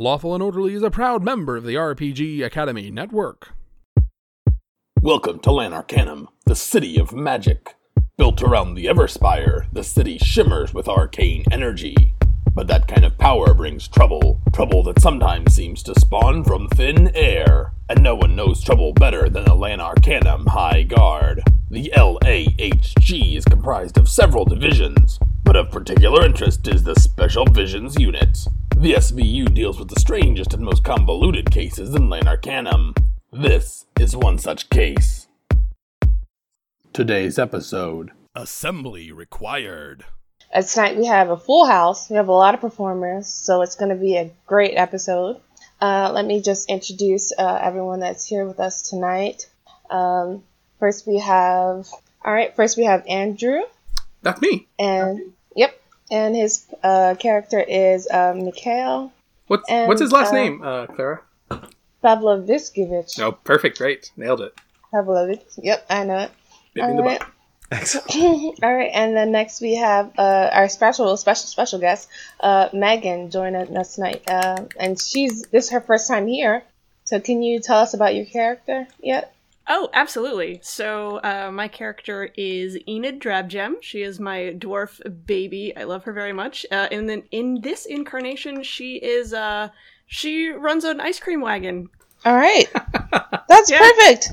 Lawful and Orderly is a proud member of the RPG Academy Network. Welcome to Lanarcanum, the city of magic. Built around the Everspire, the city shimmers with arcane energy. But that kind of power brings trouble, trouble that sometimes seems to spawn from thin air. And no one knows trouble better than the Lanarcanum High Guard. The LAHG is comprised of several divisions, but of particular interest is the Special Visions Unit. The SVU deals with the strangest and most convoluted cases in Lanarcanum. This is one such case. Today's episode Assembly required. Uh, tonight we have a full house. We have a lot of performers, so it's going to be a great episode. Uh, let me just introduce uh, everyone that's here with us tonight. Um, first we have, all right, first we have Andrew, That's me. and yep, and his uh, character is uh, Mikhail What's And, what's his last uh, name, uh, Clara? Pavloviskevich. Oh, perfect. Great. Nailed it. Pavlovich. Yep, I know it. Bit in the All right. Excellent. All right, and then next we have uh, our special, special, special guest, uh, Meghan, joining us tonight, uh, and she's this is her first time here. So, can you tell us about your character yet? Oh, absolutely. So, uh, my character is Enid Drabgem. She is my dwarf baby. I love her very much. Uh, and then in this incarnation, she is uh, she runs an ice cream wagon. All right, that's Yeah. perfect.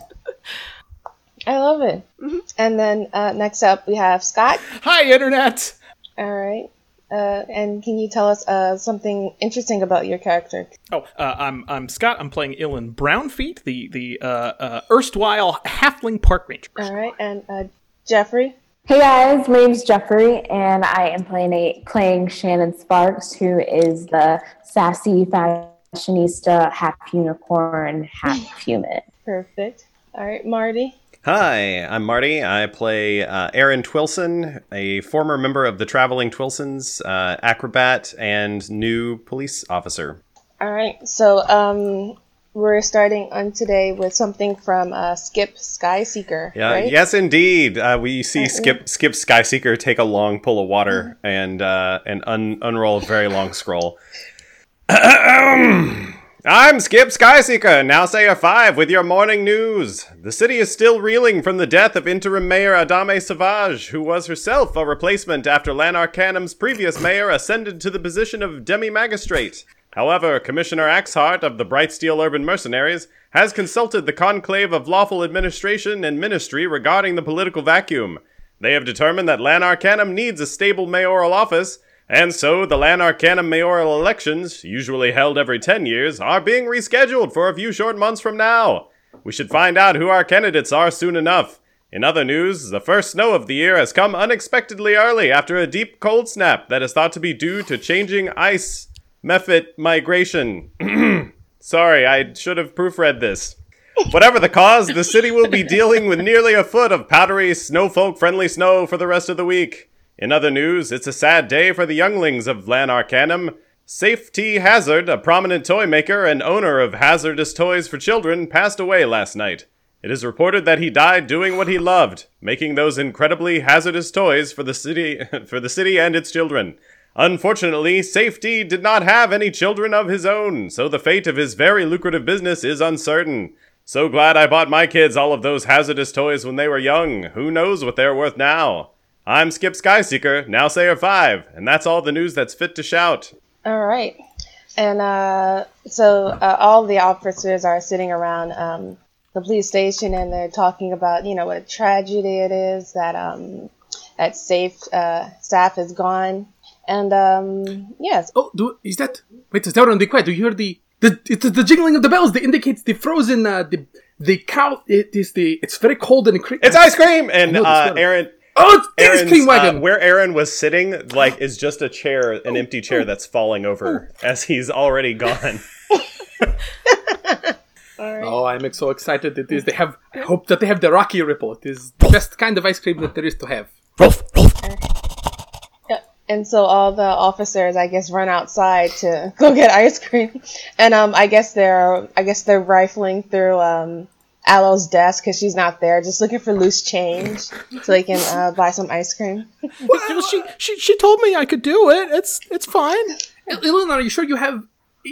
I love it. Mhm. And then uh, next up we have Scott. Hi, Internet. All right, uh, and can you tell us uh, something interesting about your character? Oh, uh, I'm I'm Scott. I'm playing Ilan Brownfeet, the the uh, uh, erstwhile halfling park ranger. All right, and uh, Jeffrey. Hey guys, my name's Jeffrey, and I am playing a, playing Shannon Sparks, who is the sassy fashionista, half unicorn, half human. Perfect. All right, Marty. Hi, I'm Marty. I play uh, Aaron Twilson, a former member of the Traveling Twilsons, uh, acrobat, and new police officer. All right, so um, we're starting on today with something from uh, Skip Skyseeker. Yeah, right? yes, indeed. Uh, we see Skip Skip Skyseeker take a long pull of water and uh, and un- unroll a very long scroll. I'm Skip Skyseeker, now say a five with your morning news. The city is still reeling from the death of interim mayor Adame Savage, who was herself a replacement after Lanarcanum's previous mayor ascended to the position of demi-magistrate. However, Commissioner Axhart of the Brightsteel Urban Mercenaries has consulted the conclave of lawful administration and ministry regarding the political vacuum. They have determined that Lanarcanum needs a stable mayoral office, and so the Lanarcanum mayoral elections, usually held every 10 years, are being rescheduled for a few short months from now. We should find out who our candidates are soon enough. In other news, the first snow of the year has come unexpectedly early after a deep cold snap that is thought to be due to changing ice method migration. Sorry, I should have proofread this. Whatever the cause, the city will be dealing with nearly a foot of powdery, snowfolk friendly snow for the rest of the week. In other news, it's a sad day for the younglings of Lanarcanum. Safety Hazard, a prominent toy maker and owner of hazardous toys for children, passed away last night. It is reported that he died doing what he loved, making those incredibly hazardous toys for the city for the city and its children. Unfortunately, Safety did not have any children of his own, so the fate of his very lucrative business is uncertain. So glad I bought my kids all of those hazardous toys when they were young. Who knows what they're worth now? I'm Skip Skyseeker, now Sayer 5, and that's all the news that's fit to shout. All right. And uh, so uh, all the officers are sitting around um, the police station and they're talking about, you know, what a tragedy it is that um, that safe uh, staff is gone. And um, yes, Oh, do, is that? Wait, it's on the quiet. Do you hear the the it's the jingling of the bells that indicates the frozen uh, the the cow. It is the it's very cold and cre- It's ice cream! And uh. Aaron. Oh, it's the ice Aaron's, cream uh, wagon. where Aaron was sitting, like, is just a chair, an empty chair that's falling over as he's already gone. Oh, I'm so excited! It is. They have. I hope that they have the Rocky Ripple. It is the best kind of ice cream that there is to have. And so all the officers, I guess, run outside to go get ice cream, and um, I guess they're, I guess they're rifling through um, Aloe's desk because she's not there, just looking for loose change so they can uh, buy some ice cream. Well, she, she she told me I could do it. It's it's fine. Ilan, are you sure you have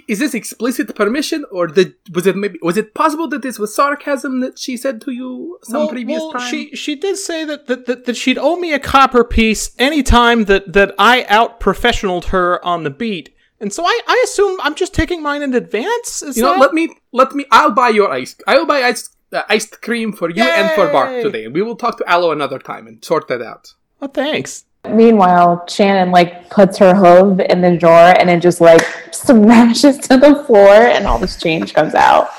is this explicit permission, or did, was it maybe was it possible that this was sarcasm that she said to you some well, previous well, time? she she did say that, that, that, that she'd owe me a copper piece anytime that, that I out professionaled her on the beat. And so I, I assume I'm just taking mine in advance. Is you know, that- let me let me. I'll buy your ice. I will buy ice uh, iced cream for you and for Bark today, we will talk to Aloe another time and sort that out. Oh, thanks. Meanwhile, Shannon like puts her hoof in the drawer and it just like smashes to the floor and all this change comes out.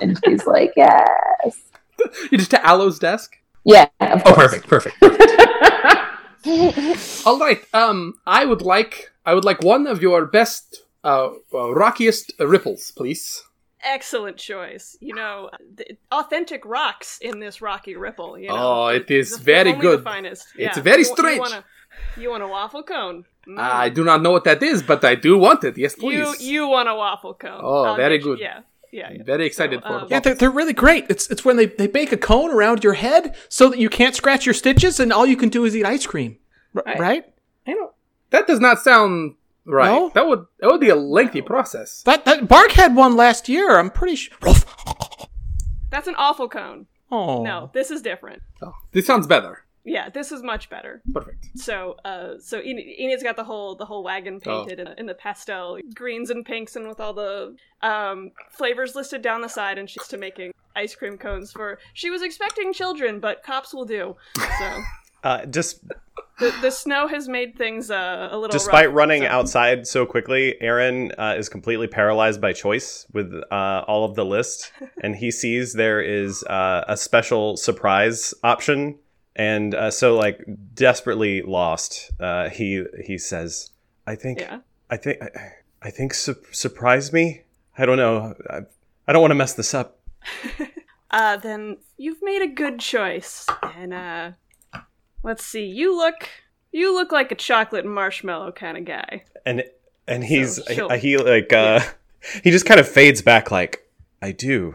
And she's like, Yes. You just to Aloe's desk. Yeah, of Oh, course. perfect, perfect. All right. Um, I would like I would like one of your best, uh, uh rockiest ripples, please. Excellent choice. You know, the authentic rocks in this rocky ripple. You know, Oh, it The- very good. The finest. It's Yeah. very You strange. You want, a, you want a waffle cone? Mm. I do not know what that is, but I do want it. Yes, please. you you want a waffle cone? Oh, I'll very get you- good. Yeah, yeah. yeah. Very excited So, for um. Yeah, they're, they're really great. It's it's when they, they bake a cone around your head so that you can't scratch your stitches and all you can do is eat ice cream. R- right? I know that does not sound right. No? That would that would be a lengthy process. That that Bark had one last year. I'm pretty sure. That's an awful cone. Oh No, this is different. Oh, this sounds better. Yeah, this is much better. Perfect. So, uh, so Enid, Enid's got the whole the whole wagon Oh. painted in, in the pastel greens and pinks and with all the um, flavors listed down the side, and she's to making ice cream cones for. She was expecting children, but cops will do. So Uh, just the, the snow has made things uh, a little. despite rough, running so- outside so quickly, Aaron uh, is completely paralyzed by choice with uh, all of the list, and he sees there is uh, a special surprise option, and uh, so like desperately lost, uh, he he says, "I think, Yeah. I think, I, I think su- surprise me. I don't know. I, I don't want to mess this up." Uh, then you've made a good choice, and uh, let's see. You look. You look like a chocolate marshmallow kind of guy. and and he's she'll- he, he like uh he just kind of fades back like i do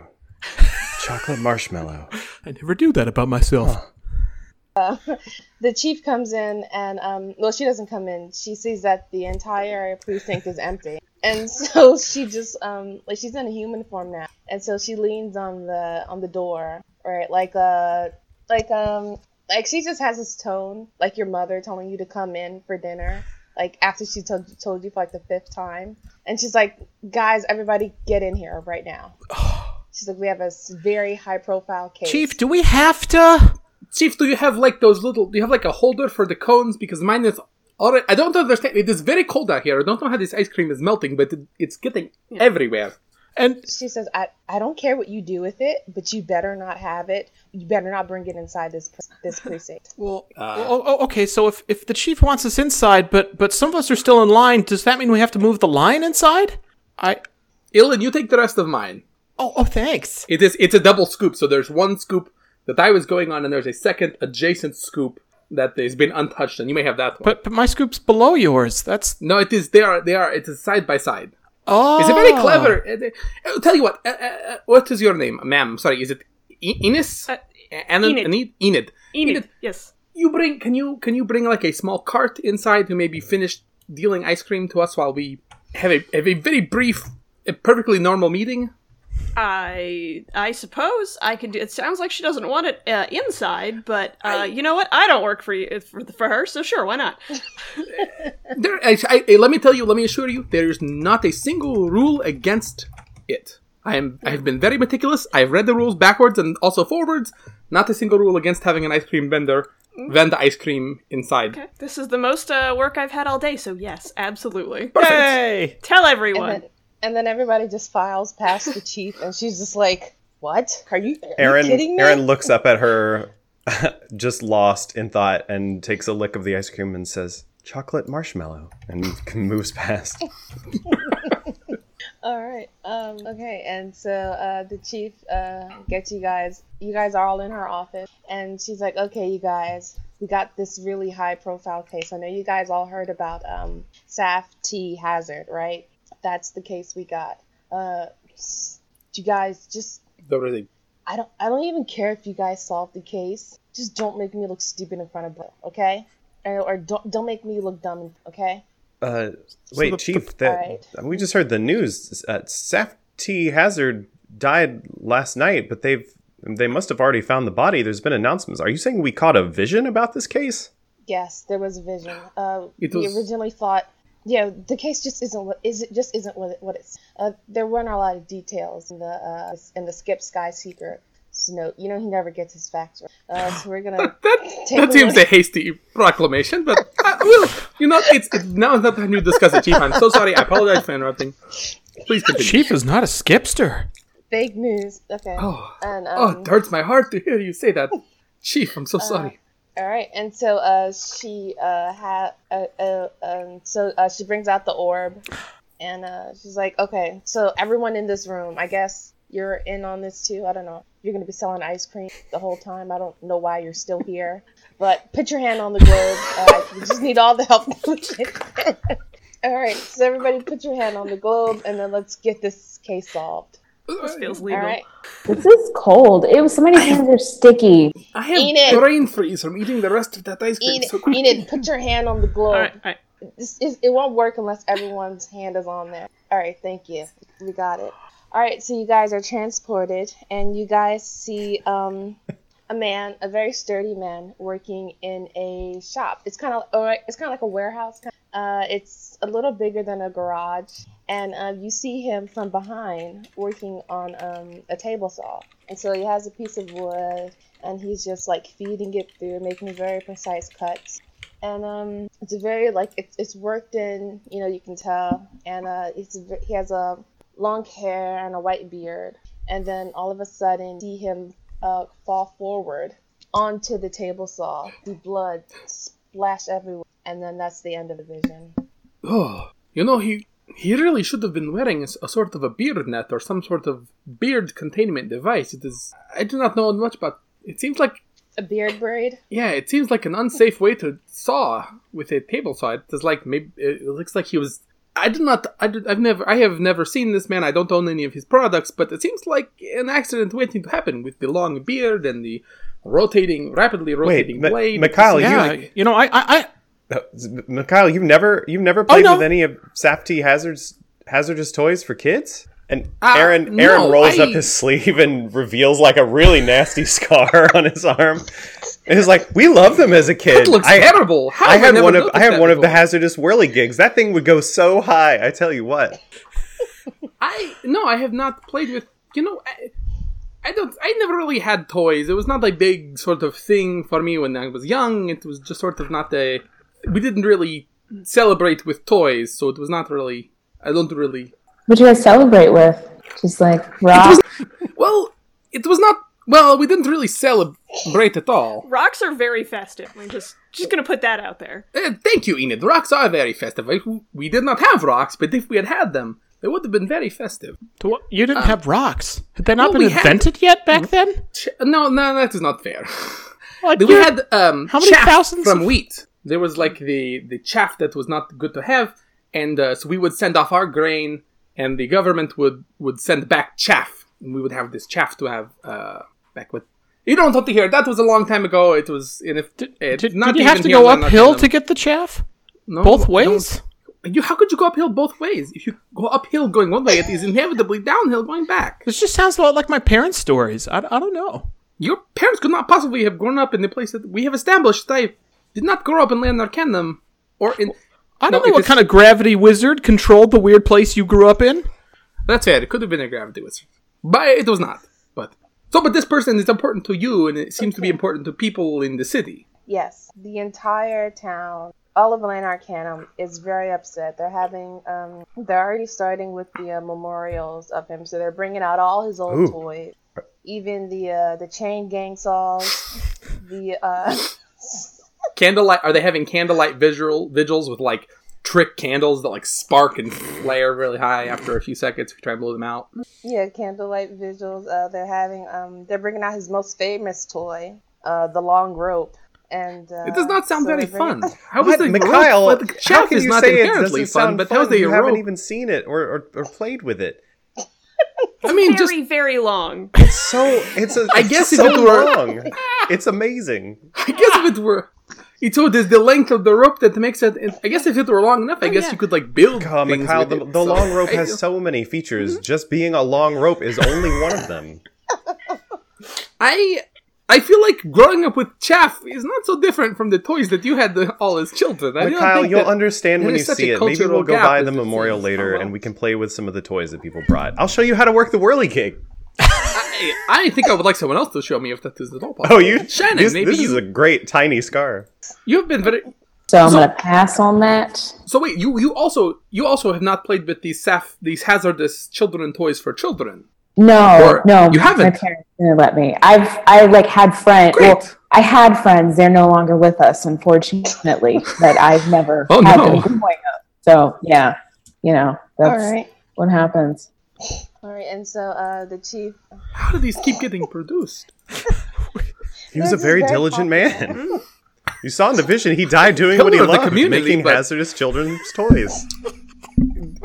chocolate marshmallow I never do that about myself. the chief comes in and um well she doesn't come in she sees that the entire precinct is empty and so she just um like she's in a human form now and so she leans on the on the door right like uh like um like she just has this tone like your mother telling you to come in for dinner like after she told, told you for like the fifth time and she's like guys everybody get in here right now she's like we have a very high profile case Chief, do we have to? Chief, do you have like those little? Do you have like a holder for the cones? Because mine is already. I don't understand. It is very cold out here. I don't know how this ice cream is melting, but it, it's getting everywhere. And she says, I, I don't care what you do with it, but you better not have it. You better not bring it inside this pre- this precinct. well, uh. oh, oh, oh, okay. So if if the chief wants us inside, but but some of us are still in line, does that mean we have to move the line inside? I. Ilan, you take the rest of mine. Oh, oh, thanks. It is. It's a double scoop. So there's one scoop that I was going on, and there's a second adjacent scoop that has been untouched, and you may have that one. But but my scoop's below yours. That's no, it is. They are. They are. It is side by side. Oh. It's a very clever. uh, uh, I'll tell you what. Uh, uh, uh, what is your name, ma'am? Sorry, is it Ines? Uh, Anna, Enid. Enid. Enid. Enid, yes. You bring? Can you can you bring like a small cart inside to maybe finish dealing ice cream to us while we have a have a very brief, a perfectly normal meeting? I I suppose I could do. It sounds like she doesn't want it uh, inside, but uh, you know what? I don't work for you for, for her, so sure, why not? There, I, I, I- let me tell you, let me assure you, there is not a single rule against it. I am. I have been very meticulous. I've read the rules backwards and also forwards. Not a single rule against having an ice cream vendor vend the ice cream inside. Okay, this is the most uh, work I've had all day, so yes, absolutely. Hey. Tell And everyone. And then everybody just files past the chief, and she's just like, "What? Are you, are aaron you kidding me?" aaron looks up at her just lost in thought and takes a lick of the ice cream and says chocolate marshmallow and moves past All right. Um. Okay. And so uh, the chief uh gets you guys. You guys are all in her office, and she's like, "Okay, you guys, we got this really high profile case. I know you guys all heard about um Saf T Hazard, right? That's the case we got. Uh, you guys just There was a I don't I don't even care if you guys solve the case. Just don't make me look stupid in front of Bill, okay? Or, or don't don't make me look dumb, okay? Uh, wait, the- Chief. That Alright. we just heard the news. Uh, Safety Hazard died last night, but they've they must have already found the body. There's been announcements. Are you saying we caught a vision about this case? Yes, there was a vision. Uh, It we originally thought, you know, the case just isn't what is it just isn't what it, what it's. Uh, there weren't a lot of details in the uh, in the Skip Skyseeker note. You know, he never gets his facts right. Uh, so we're gonna That, Take that a seems a hasty proclamation, but uh, well, you know, it's, it's now is not the time to discuss it, Chief. I'm so sorry. I apologize for interrupting. Please continue. Chief is not a skipster. fake news. Okay. Oh, And oh, um, it hurts my heart to hear you say that, Chief. I'm so sorry. All right, and so uh, she uh, had uh, uh, um, so uh, she brings out the orb, and uh, she's like, "Okay, so everyone in this room, I guess you're in on this too. I don't know. You're gonna be selling ice cream the whole time. I don't know why you're still here, but put your hand on the globe. Uh, you just need all the help. all right, so everybody, put your hand on the globe, and then let's get this case solved. This feels All legal. right. This is cold. It was somebody's hands are sticky. I have Enid. brain freeze from eating the rest of that ice cream. Enid, so quickly. Enid, put your hand on the globe. All right, all right. this is, it won't work unless everyone's hand is on there. All right, thank you. We got it. All right, so you guys are transported, and you guys see um, a man, a very sturdy man, working in a shop. It's kind of, or it's kind of like a warehouse. Uh, it's a little bigger than a garage, and uh, you see him from behind working on um, a table saw. And so he has a piece of wood, and he's just like feeding it through, making very precise cuts. And um, it's very like it's it's worked in, you know, you can tell, and uh, he has a long hair and a white beard, and then all of a sudden see him uh, fall forward onto the table saw, the blood splash everywhere, and then that's the end of the vision. Oh, you know, he he really should have been wearing a sort of a beard net or some sort of beard containment device. It is. I do not know much, but it seems like A beard braid. yeah, it seems like an unsafe way to saw with a table saw. It is like maybe it looks like he was. I do not. I did, I've never. I have never seen this man. I don't own any of his products, but it seems like an accident waiting to happen with the long beard and the rotating, rapidly rotating Ma- blade. Mikhail, Yeah, you, you know, I, I, I Mikhail, you've never you've never played no. with any of Safety Hazard's hazardous toys for kids? And Uh, Aaron Aaron no, rolls up his sleeve and reveals like a really nasty scar on his arm. And he's like, "We love them as a kid. That looks I, terrible. How I had one of I had one of the hazardous whirly gigs. That thing would go so high. I tell you what. I no, I have not played with. You know, I, I don't. I never really had toys. It was not a big sort of thing for me when I was young. It was just sort of not a. We didn't really celebrate with toys, so it was not really. I don't really. What do you guys celebrate with? Just like rock. Well, it was not. Well, we didn't really celebrate at all. Rocks are very festive. I'm just just gonna put that out there. Uh, thank you, Enid. Rocks are very festive. We, we did not have rocks, but if we had had them, they would have been very festive. you didn't have rocks. Had they not well, been we had- invented yet back then? No, no, that is not fair. Like, we had um, how many chaff thousands from of- wheat. There was like the the chaff that was not good to have, and uh, so we would send off our grain, and the government would would send back chaff, and we would have this chaff to have uh, back with. You don't have to hear. That was a long time ago. It was in if Did, it's did, not did you have to go uphill to get the chaff? No, Both ways? You how could you go uphill both ways? If you go uphill going one way, it is inevitably downhill going back. This just sounds a lot like my parents' stories. I, I don't know. Your parents could not possibly have grown up in the place that we have established. They did not grow up in Lanarcanum or in. I don't know what kind of gravity wizard controlled the weird place you grew up in. That's it. It could have been a gravity wizard, but it was not. But so, but this person is important to you, and it seems to be important to people in the city. Yes, the entire town, all of Lanarcanum is very upset. They're having, um, they're already starting with the uh, memorials of him, so they're bringing out all his old Ooh. toys, even the uh, the chain gang saws, the uh, Candlelight? Are they having candlelight visual vigils with like trick candles that like spark and flare really high after a few seconds if you try and blow them out? yeah candlelight visuals. Uh, they're having, um, they're bringing out his most famous toy, uh, the long rope. And uh, It does not sound so very they're bringing- fun. How is What, the Mikhail? rope? The how can is you not say it inherently doesn't fun, sound but fun? how's the You haven't even seen it or, or, or played with it. I mean, just very very long. It's so it's a. I it's guess if so it were- long. It's amazing. I guess if it were, It's so there's the length of the rope that makes it. I guess if it were long enough, I oh, guess yeah. you could like build. Oh, things Mikhail, with the, it. the So, long rope has so many features. Mm-hmm. Just being a long rope is only one of them. I I feel like growing up with chaff is not so different from the toys that you had the, all as children. I don't Mikhail, think you'll understand when you see it. Maybe we'll go gap by the memorial later Oh, well. and we can play with some of the toys that people brought. I'll show you how to work the whirly cake. I, I think I would like someone else to show me if that is at all possible. Oh, you? Shannon, this, maybe this you. is a great tiny scar. You've been very. So I'm So- gonna pass on that. So wait, you you also you also have not played with these saf these hazardous children toys for children. No, Or- no, you haven't? parents didn't let me. I've I like had friends. Well, I had friends. They're no longer with us, unfortunately. but I've never Oh, had no. them growing up. So yeah, you know that's All right. what happens. All right, and so uh, the chief. How do these keep getting produced? He was This a is very very diligent popular. man. You saw in the vision, he died doing what he Pillar of the loved, community, making but- hazardous children's toys.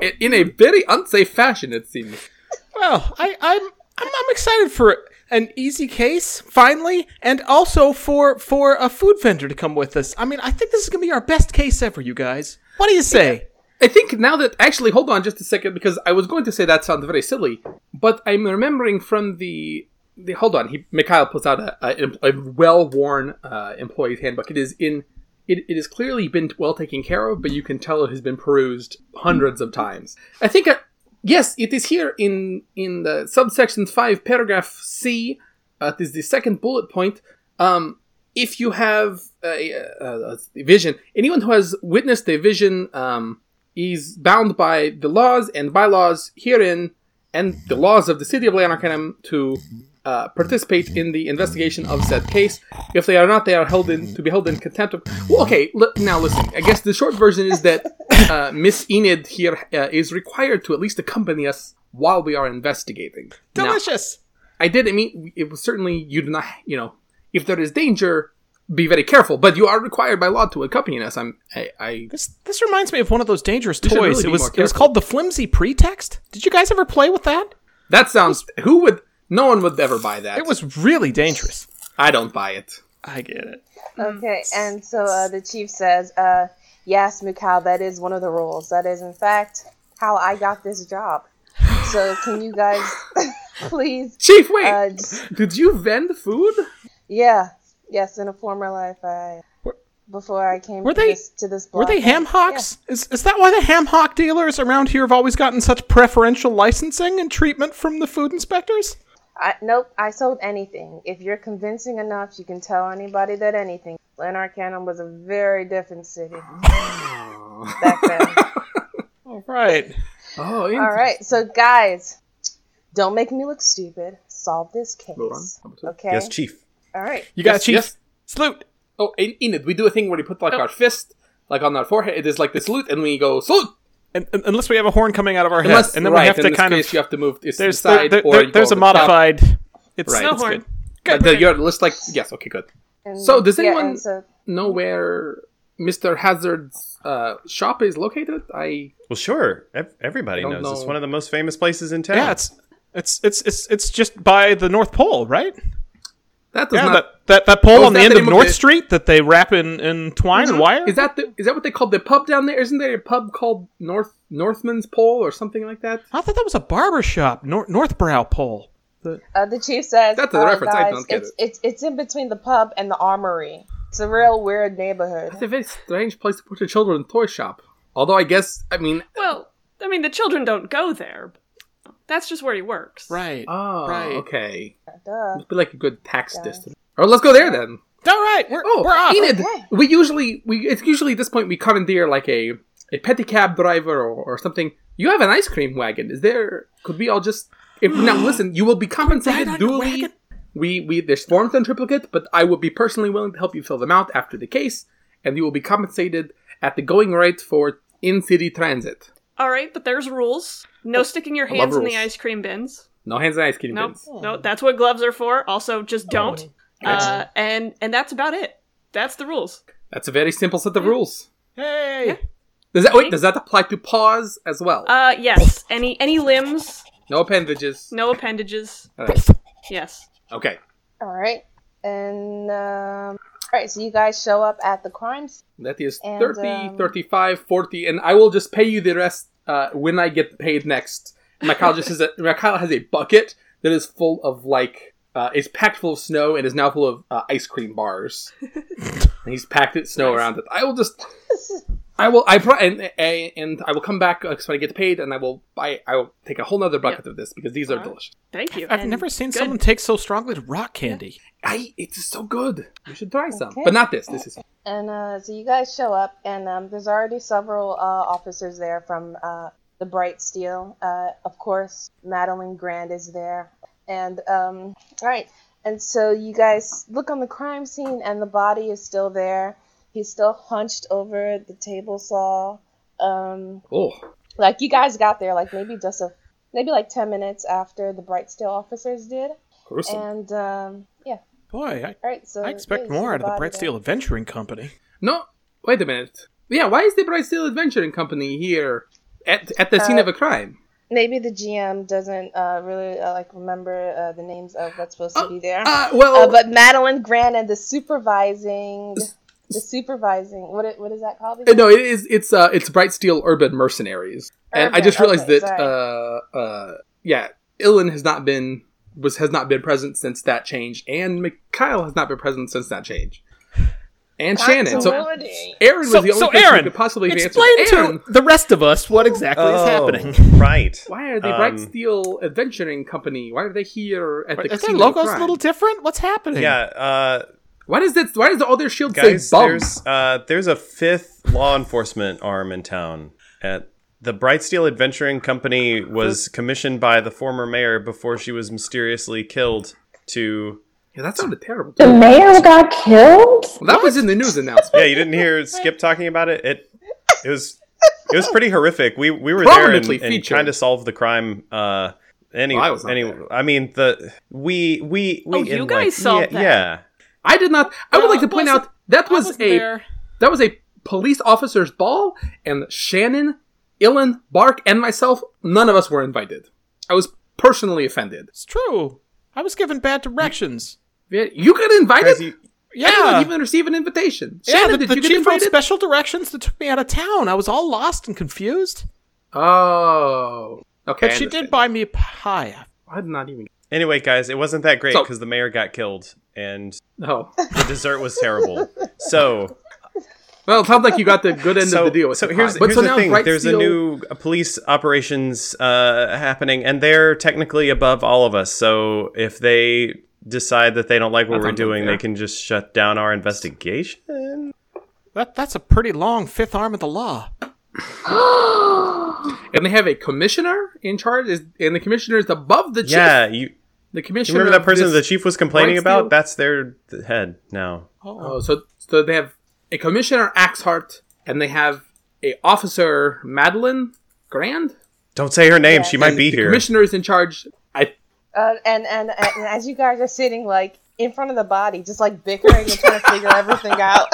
I- In a very unsafe fashion, it seems. Well, I, I'm, I'm I'm excited for an easy case finally, and also for for a food vendor to come with us. I mean, I think this is gonna be our best case ever, you guys. What do you say? I think now that actually, hold on just a second because I was going to say that sounds very silly, but I'm remembering from the the hold on. He Mikhail puts out a, a, a well worn uh, employee's handbook. It is in. It, it has clearly been well taken care of, but you can tell it has been perused hundreds of times. I think, uh, yes, it is here in in the subsection five, paragraph C. Uh, it is the second bullet point. Um, if you have a, a, a vision, anyone who has witnessed a vision um, is bound by the laws and bylaws herein and the laws of the city of Lanarcanum to uh, participate in the investigation of said case. If they are not, they are held in to be held in contempt of. Well, okay, li- now listen. I guess the short version is that uh, Miss Enid here uh, is required to at least accompany us while we are investigating. Now, Delicious. I did. I mean, it was certainly you do not. You know, if there is danger, be very careful. But you are required by law to accompany us. I'm. I. I This this reminds me of one of those dangerous toys. really it was it was called the flimsy pretext. Did you guys ever play with that? that sounds. Who would? No one would ever buy that. It was really dangerous. I don't buy it. I get it. Okay, and so uh, the chief says, uh, "Yes, Mikhail, that is one of the rules. That is, in fact, how I got this job. So, can you guys please, Chief, wait. uh, just, did you vend food? yeah, yes, in a former life, I Were- before I came were to they- this to this. Were they block, ham hocks? Is is that why the ham hock dealers around here have always gotten such preferential licensing and treatment from the food inspectors? I, nope, I sold anything. If you're convincing enough, you can tell anybody that anything. Lanarcanum was a very different city back then. All right. Oh, All right, so guys, don't make me look stupid. Solve this case. Okay. Yes, Chief. All right. You got Yes, chief. yes. Salute. Oh, in Enid, we do a thing where we put like Oh. our fist like on our forehead. It is like the salute, and we go salute. And, and- unless we have a horn coming out of our head, Unless, and then right, we have to kind of you have to move this there's the side, there- or there- you there's a over the top. modified. It's Right. No it's horn. good. Uh, the, you're like yes, okay, good. And- So, does yeah, anyone- and so, Know where Mister Hazard's uh, shop is located? I Well, sure. Everybody knows. don't It's one of the most famous places in town. Yeah, it's it's it's it's it's just by the North Pole, right? That does Yeah, not. that, that that pole Oh, on the that end the of name of North the- Street that they wrap in, in twine and wire. Is that the, is that what they call the pub down there? Isn't there a pub called North Northman's Pole or something like that? I thought that was a barber shop, North Northbrow Pole. uh, the chief says, That's a uh, reference, I don't get it's, it's it's in between the pub and the armory. It's a real weird neighborhood. It's a very strange place to put a children's toy shop. Although I guess I mean, Well, I mean, the children don't go there. That's just where he works. Right. oh, Right. okay, Duh. It'd be like a good tax distance. Oh, let's go there then. All right. We're, Oh, we're off. Enid, Okay. we usually we it's usually at this point we commandeer like a a pedicab driver or, or something. You have an ice cream wagon. Is there? Could we all just? If, now listen, you will be compensated Ride duly. We we there's forms in triplicate, but I would be personally willing to help you fill them out after the case, and you will be compensated at the going rate for in city transit. All right, but there's rules. No sticking your hands in the ice cream bins. No hands on ice cream Nope. bins. No, that's what gloves are for. Also, just don't. Uh, and and that's about it. That's the rules. That's a very simple set of rules. Hey. Does that wait? Does that apply to paws as well? Uh, yes. Any any limbs, no appendages. no appendages. All right. Yes. Okay. All right, and um, right, so you guys show up at the crime scene. That is And, 30, um, 35, 40, and I will just pay you the rest uh, when I get paid next. Mikhail just has a Mikhail has a bucket that is full of like uh, it's packed full of snow and is now full of uh, ice cream bars. and he's packed it snow around it. I will just I will I pro- and, and and I will come back uh, when I get paid and I will buy I will take a whole nother bucket of this because these are delicious. Thank you. I've And never seen good. someone take so strongly to rock candy. I it's so good. You should try some, Okay. but not this. This is And uh, so you guys show up, and um, there's already several uh, officers there from uh, the Bright Steel. Uh, of course, Madeline Grand is there. And, um, all right. And so you guys look on the crime scene, and the body is still there. He's still hunched over the table saw. Um, oh like you guys got there, like maybe just a maybe like ten minutes after the Bright Steel officers did. gruesome. And um, yeah, Boy, I, all right. So I expect more out of the Bright. Steel Adventuring Company. No, wait a minute. Yeah, why is the Bright Steel Adventuring Company here at at the scene Uh, of a crime? maybe the GM doesn't uh, really uh, like remember uh, the names of what's supposed to be there. Uh, well, Uh, but Madeline Grant and the supervising, the supervising, what i- what is that called? Uh, again? no, it is. It's uh, it's Bright Steel Urban Mercenaries, and I just realized okay, that uh, uh, yeah, Ilan has not been was has not been present since that change, and Mikhail has not been present since that change, and Shannon. So Aaron was So, the only so person who Aaron, could possibly have explain answered. Aaron, to the rest of us what exactly is happening. Oh, right. why are the Bright Um, Steel Adventuring Company? Why are they here at the Is scene their of the logo's a little different? What's happening? Yeah, uh, Why does that? Why does all their shields guys, say bum? there's uh, there's a fifth law enforcement arm in town. At the Bright Steel Adventuring Company was commissioned by the former mayor before she was mysteriously killed. To Yeah, that sounded terrible. The mayor got killed? Well, that was in the news announcement. yeah, you didn't hear Skip talking about it. It it was it was pretty horrific. We we were there and, and featured. trying to solve the crime. Uh, any, Well, I was not any, there. I mean the we we we Oh, you in, guys like, solved yeah, that. yeah. I did not. I would like to point out that was wasn't a there. that was a police officer's ball, and Shannon, Ilan, Bark, and myself, none of us were invited. I was personally offended. It's true. I was given bad directions. Yeah, You got invited. Guys, Yeah. I didn't even receive an invitation. yeah, Shannon, the, did the you get chief wrote invited? special directions that took me out of town. I was all lost and confused. oh, okay. But she did buy me a pie. I did not even. Anyway, guys, it wasn't that great So- because the mayor got killed and No. the dessert was terrible. So, Well, it sounds like you got the good end so, of the deal. With so the here's. But here's so the now thing: Bright there's a new uh, police operations uh, happening, and they're technically above all of us. So, if they decide that they don't like what That we're doing, unfair. they can just shut down our investigation. That that's a pretty long fifth arm of the law. and they have a commissioner in charge, is and the commissioner is above the chief. Yeah, you, the you commissioner. remember that person the chief was complaining about? That's their head now. Oh, so so they have a commissioner Axhart, and they have a officer Madeline Grand. Don't say her name; Yeah. she might And be the here. Commissioner is in charge. I Uh, and, and and as you guys are sitting like in front of the body, just like bickering and trying to figure everything out.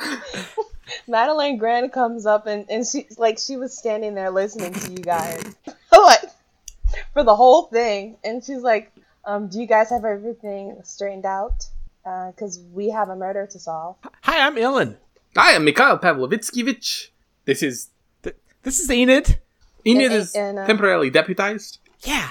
Madeline Grand comes up and, and she's like she was standing there listening to you guys. like for the whole thing. And she's like, um, do you guys have everything straightened out? Because we have a murder to solve. Hi, I'm Ilan. I am Mikhail Pavlovitskivich. This is Th- This is Enid. Enid And- is and, uh, temporarily deputized. Yeah.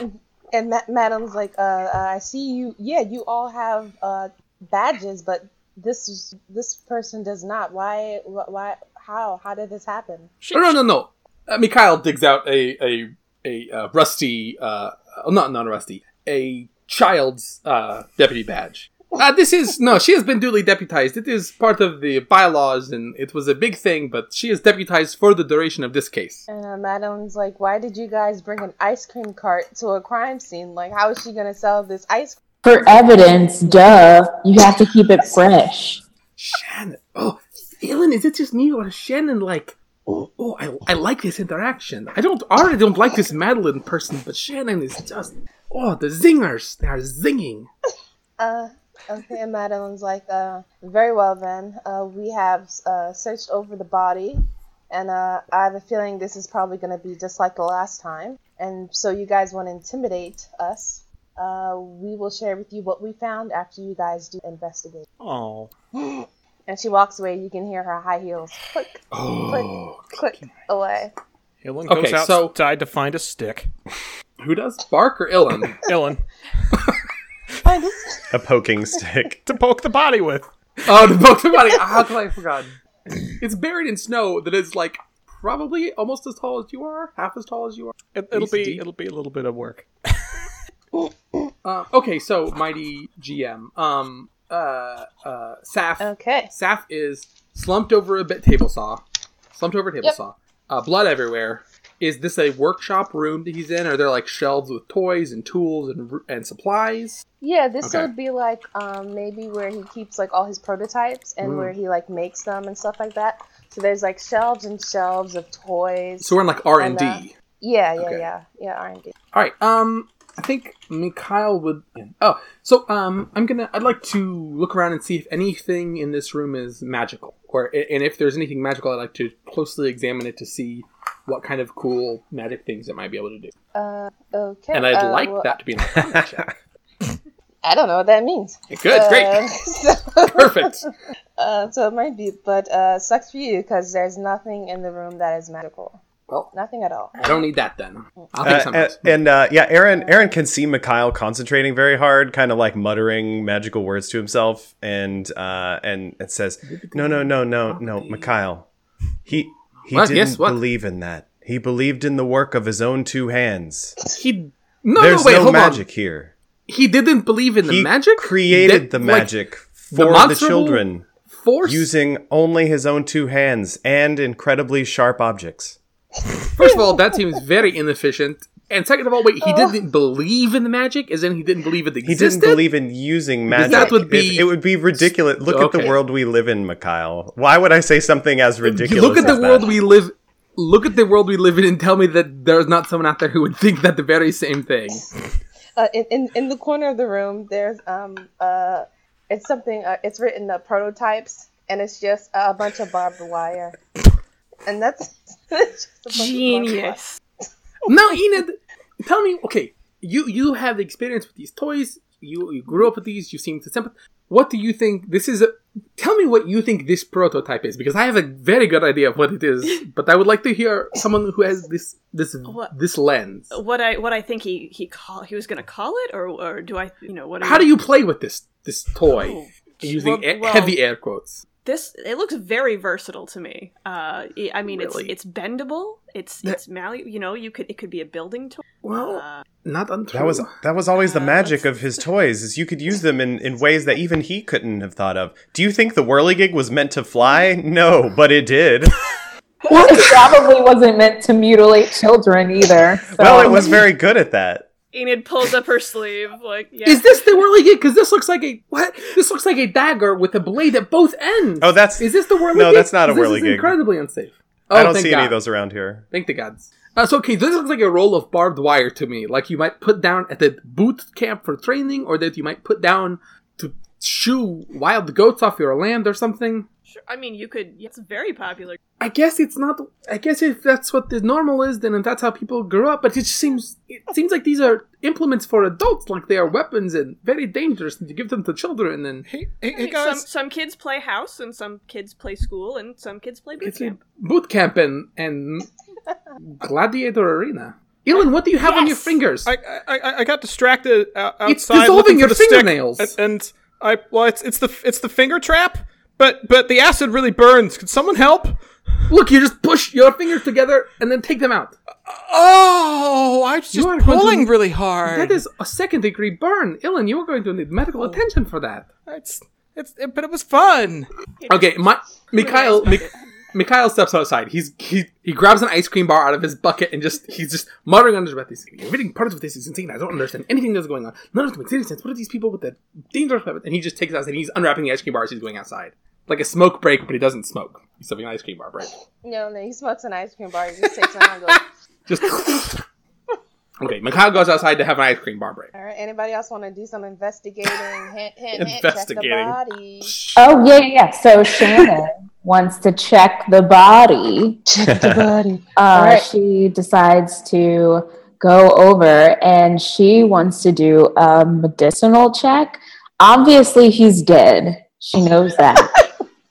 And Ma- Madame's like, uh, uh, I see you. Yeah, you all have uh, badges, but this is, this person does not. Why? wh- Why? How? How did this happen? She, Oh, no, no, no. Uh, Mikhail digs out a a a uh, rusty, uh, uh, not not rusty, a child's uh, deputy badge. Uh, this is no. She has been duly deputized. It is part of the bylaws, and it was a big thing. But she is deputized for the duration of this case. And uh, Madame's like, Why did you guys bring an ice cream cart to a crime scene? Like, how is she gonna sell this ice? cream? For evidence, duh. You have to keep it fresh. Shannon. Oh, Ellen, is it just me or Shannon like? Oh, oh, I, I like this interaction. I don't already don't like this Madeline person, but Shannon is just oh the zingers. They are zinging. Uh, okay. And Madame's like, uh, Very well then. Uh, we have uh, searched over the body, and uh, I have a feeling this is probably gonna be just like the last time. And so you guys want to intimidate us? uh, we will share with you what we found after you guys do investigate. Oh. And she walks away. You can hear her high heels click, Oh, click away. Ilan Okay, goes so- outside to find a stick. Who does? Bark or Ilan? Ilan. Find us. A poking stick. to poke the body with. oh, to poke the body. How could I have forgotten? It's buried in snow that is like probably almost as tall as you are, half as tall as you are. It, it'll be deep. it'll be a little bit of work. Uh, okay, so mighty GM. Um, uh, uh, Saf. Okay. Saf is slumped over a bit table saw, slumped over a table Yep. saw. Uh, blood everywhere. Is this a workshop room that he's in? Are there like shelves with toys and tools and and supplies? Yeah, this Okay. would be like um, maybe where he keeps like all his prototypes and Mm. where he like makes them and stuff like that. So there's like shelves and shelves of toys. So we're in like R and D. yeah, yeah, Okay. yeah, yeah. R and D. All right. Um, I think Mikhail would. Oh, so um, I'm gonna. I'd like to look around and see if anything in this room is magical, or and if there's anything magical, I'd like to closely examine it to see what kind of cool magic things it might be able to do. Uh, okay. And I'd uh, like well, that to be an arcana check. I don't know what that means. Good, great, Uh, so, perfect. uh, so it might be, but uh, sucks for you because there's nothing in the room that is magical. Well, Nothing at all. I don't need that then. I'll take Uh, some. and and, uh, yeah, Aaron Aaron can see Mikhail concentrating very hard, kind of like muttering magical words to himself, and uh, and it says, "No, no, no, no, no, Mikhail. He he didn't believe in that. He believed in the work of his own two hands. he no, There's no, wait, no magic on. here. He didn't believe in the magic? he created the like, magic for the, monster children force. using only his own two hands and incredibly sharp objects." First of all, that seems very inefficient. And second of all, wait, he didn't believe in the magic, as in he didn't believe it existed. He didn't believe in using magic. that would be- it would be ridiculous. Look at the world we live in, Mikhail. Why would I say something as ridiculous? look at the as world that? we live. Look at the world we live in, and tell me that there's not someone out there who would think that the very same thing. Uh, in, in in the corner of the room, there's um uh, it's something. Uh, it's written uh, prototypes, and it's just a bunch of barbed wire, and that's it's just a bunch of. Genius. Now, Enid, tell me. Okay, you you have experience with these toys. You you grew up with these. You seem to sympathize. What do you think? This is. A, tell me what you think this prototype is, because I have a very good idea of what it is. But I would like to hear someone who has this this What? this lens. What I what I think he he call he was gonna call it, or or do I you know what? How do you play with this this toy? Oh, Using well- heavy air quotes. this? It looks very versatile to me. Uh, I- I mean, Really? it's it's bendable. It's it's malleable. You know, you could it could be a building toy. Well, Uh, not untrue. That was that was always the Uh, magic of his toys, is you could use them in, in ways that even he couldn't have thought of. Do you think the whirligig was meant to fly? No, but it did. It probably wasn't meant to mutilate children either. So. well, it was very good at that. Enid pulls up her sleeve, like yeah. Is this the whirligig? Because this looks like a what? This looks like a dagger with a blade at both ends. Oh, that's is this the whirligig? No, that's not a 'Cause this is whirligig. incredibly unsafe. I Oh, don't thank see any of those around here. Thank the gods. Uh, so okay, this looks like a roll of barbed wire to me, like you might put down at the boot camp for training, or that you might put down to shoo wild goats off your land or something. Sure, I mean, you could. It's very popular. I guess it's not. I guess if that's what the normal is, then that's how people grew up. But it just seems it seems like these are implements for adults, like they are weapons and very dangerous, and to give them to children. And Hey, hey, hey mean, some some kids play house, and some kids play school, and some kids play boot it's camp. boot camp and and gladiator arena. Ilan, what do you have on your fingers? I, I, I- I got distracted uh, outside. It's dissolving looking your for the stick, fingernails. and, and I well, it's it's the it's the finger trap, but but the acid really burns. Could someone help? Look, you just push your fingers together and then take them out. Oh, I was You just going to- pulling really hard. That is a second degree burn. Ilan, you are going to need medical oh. attention for that. It's it's it, but it was fun. Okay, my Mikhail Mik, Mikhail steps outside. He's he he grabs an ice cream bar out of his bucket and just he's just muttering under his breath. He's you're reading parts of this is insane. I don't understand anything that's going on. None of it makes any sense. What are these people with the dangerous weapons? And he just takes it outside. and He's unwrapping the ice cream bar as he's going outside, like a smoke break, but he doesn't smoke. He's having an ice cream bar break. No, no, he smokes an ice cream bar. He just takes one and goes. Just okay. Mikhail goes outside to have an ice cream bar break. All right. Anybody else want to do some investigating? Hint, hint, hint. Investigating. Check the body. Oh yeah, yeah, yeah. So Shannon wants to check the body. Check the body. Uh, Alright. She decides to go over and she wants to do a medicinal check. Obviously, he's dead. She knows that.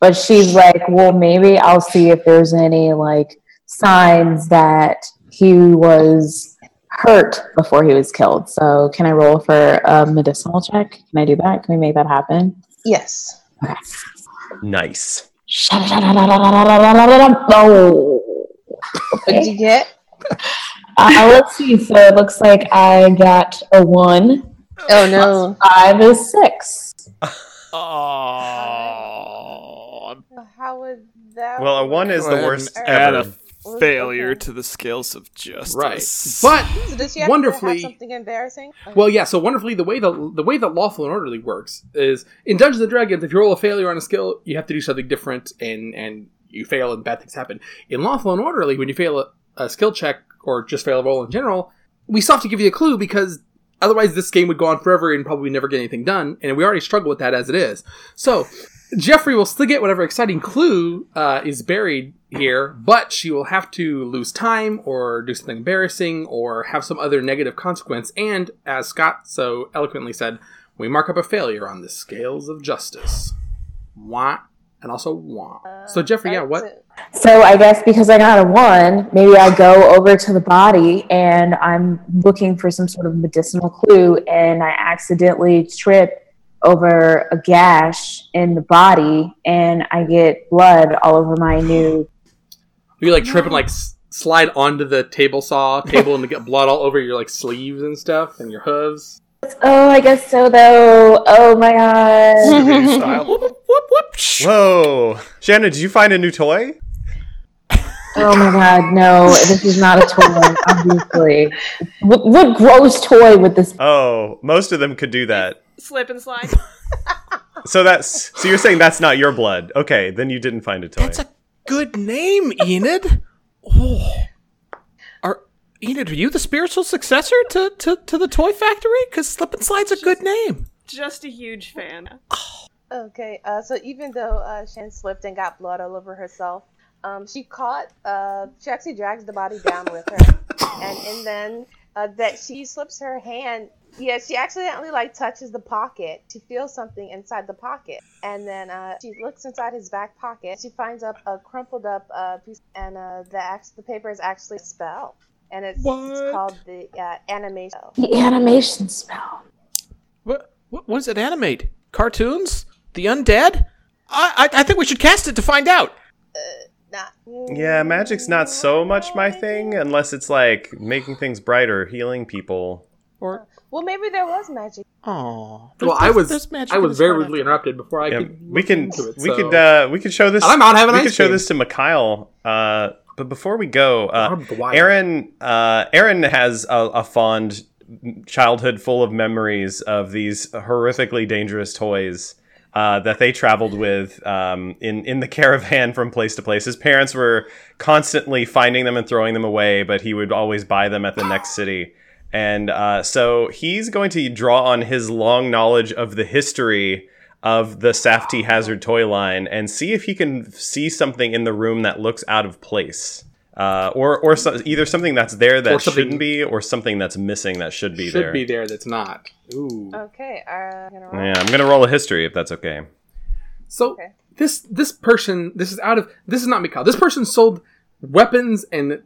But she's like, well, maybe I'll see if there's any like signs that he was hurt before he was killed. So, can I roll for a medicinal check? Can I do that? Can we make that happen? Yes. Okay. Nice. Oh. What did you get? Uh, let's see. So it looks like I got a one. Oh no. Five is six. Oh, How would that? Well, a one is the worst ahead ever. Add a failure to the scales of justice. Right. But So does she have wonderfully- to have something embarrassing? Well, yeah. So wonderfully, the way the the way that lawful and orderly works is in Dungeons and Dragons. If you roll a failure on a skill, you have to do something different, and and you fail, and bad things happen. In lawful and orderly, when you fail a, a skill check or just fail a roll in general, we still have to give you a clue because otherwise this game would go on forever and probably never get anything done. And we already struggle with that as it is. So Jeffrey will still get whatever exciting clue uh, is buried here, but she will have to lose time or do something embarrassing or have some other negative consequence. And as Scott so eloquently said, we mark up a failure on the scales of justice. Wah. And also wah. so Jeffrey, yeah, what? So I guess because I got a one, maybe I go over to the body and I'm looking for some sort of medicinal clue, and I accidentally trip over a gash in the body, and I get blood all over my new. You like trip and like s- slide onto the table saw table and get blood all over your like sleeves and stuff and your hooves. Oh, I guess so though. Oh my god. Whoop, whoop, whoop, whoop. Whoa. Shannon, did you find a new toy? Oh my god, no! This is not a toy. Obviously, what, what gross toy would this? Oh, most of them could do that. Slip and slide. So that's so you're saying that's not your blood. Okay, then you didn't find a toy. That's a good name, Enid. Oh. Are Enid, are you the spiritual successor to, to, to the toy factory? Because Slip and Slide's a good name. Just a huge fan. Okay, uh, so even though uh, Shan slipped and got blood all over herself, um, she caught, uh, she actually drags the body down with her. and, and then uh, that she slips her hand, yeah, she accidentally like touches the pocket. She feels something inside the pocket. And then uh, she looks inside his back pocket. She finds up a crumpled up uh, piece, and uh, the, act- the paper is actually a spell. And it's, it's called the uh, animation. The animation spell. What, what, what does it animate? Cartoons? The undead? I, I, I think we should cast it to find out. Not, yeah, magic's not so much my thing unless it's like making things brighter, healing people. Or Well, maybe there was magic. oh, Well, I was I was very rudely interrupted before I Yeah, could. we can it, we so- could uh we could show this I'm out having we ice could show cream. this to Mikhail. Uh but before we go, uh Aaron uh Aaron has a, a fond childhood full of memories of these horrifically dangerous toys. Uh, that they traveled with um, in in the caravan from place to place. His parents were constantly finding them and throwing them away, but he would always buy them at the next city. And uh, so he's going to draw on his long knowledge of the history of the Safety Hazard toy line and see if he can see something in the room that looks out of place. Uh, or or so, either something that's there that shouldn't be, or something that's missing that should be should there. Should be there. That's not. Ooh. Okay, uh, I'm gonna roll. Yeah, I'm gonna roll a history if that's okay. So Okay. this this person this is out of this is not Mikhail. This person sold weapons and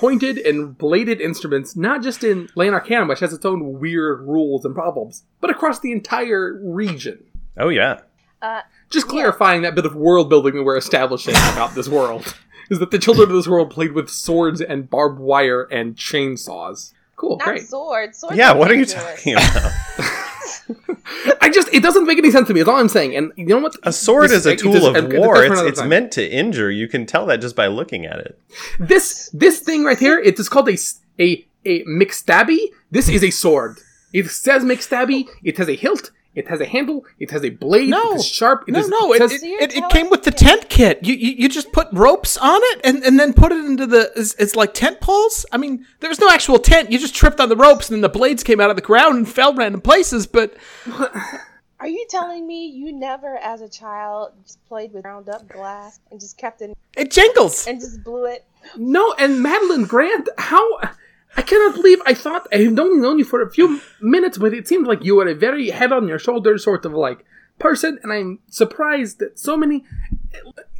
pointed and bladed instruments not just in Lanarcanum, which has its own weird rules and problems, but across the entire region. Oh yeah, Uh, Just clarifying that bit of world building that we're establishing about this world is that the children of this world played with swords and barbed wire and chainsaws. Cool, not great. swords. swords yeah. What are you talking about? I just it doesn't make any sense to me. That's all I'm saying. And you know what? A sword This- is a tool just- of war. It's, it's meant to injure. You can tell that just by looking at it. This this thing right here, it is called a a a McStabby. This is a sword. It says McStabby. It has a hilt. It has a handle. It has a blade. No. it is sharp. It no, is- no, it, it, So you're it, it came with the tent kit. You, you you just put ropes on it and, and then put it into the it's, it's like tent poles. I mean, there was no actual tent. You just tripped on the ropes and then the blades came out of the ground and fell random places. But Are you telling me you never, as a child, just played with ground up glass and just kept it it jingles. and just blew it? no. And Madeline Grant, how I cannot believe I thought I've only known you for a few minutes, but it seemed like you were a very head on your shoulders sort of like person, and I'm surprised that so many.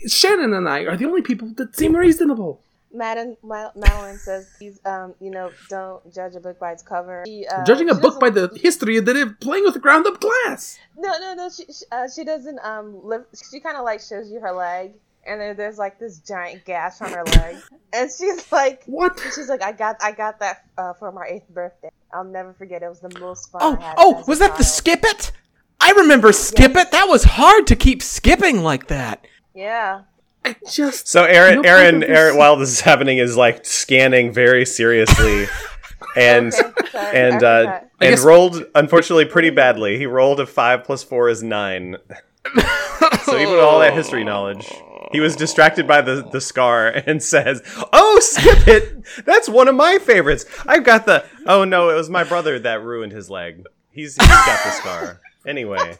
Shannon and I are the only people that seem reasonable. Madden, Ma- Madeline says, "Please, um, you know, don't judge a book by its cover." She, uh, Judging a book by the history that it playing with ground up glass. No, no, no. She she, uh, she doesn't um live. She kind of like shows you her leg, and then there's like this giant gash on her leg, and she's like, What? she's like, I got I got that uh, for my eighth birthday. I'll never forget. It was the most fun. Oh, I had oh, was that the skip it? I remember skip it. That was hard to keep skipping like that. Yeah. I just. So Aaron, No Aaron, part of this- Aaron, while this is happening, is like scanning very seriously, and Okay, sorry, and uh, forgot. And guess- rolled unfortunately pretty badly. He rolled a five plus four is nine. so even with all that history knowledge, he was distracted by the the scar and says, "Oh, skip it! That's one of my favorites. I've got the. Oh no, it was my brother that ruined his leg. He's he's got the scar. Anyway."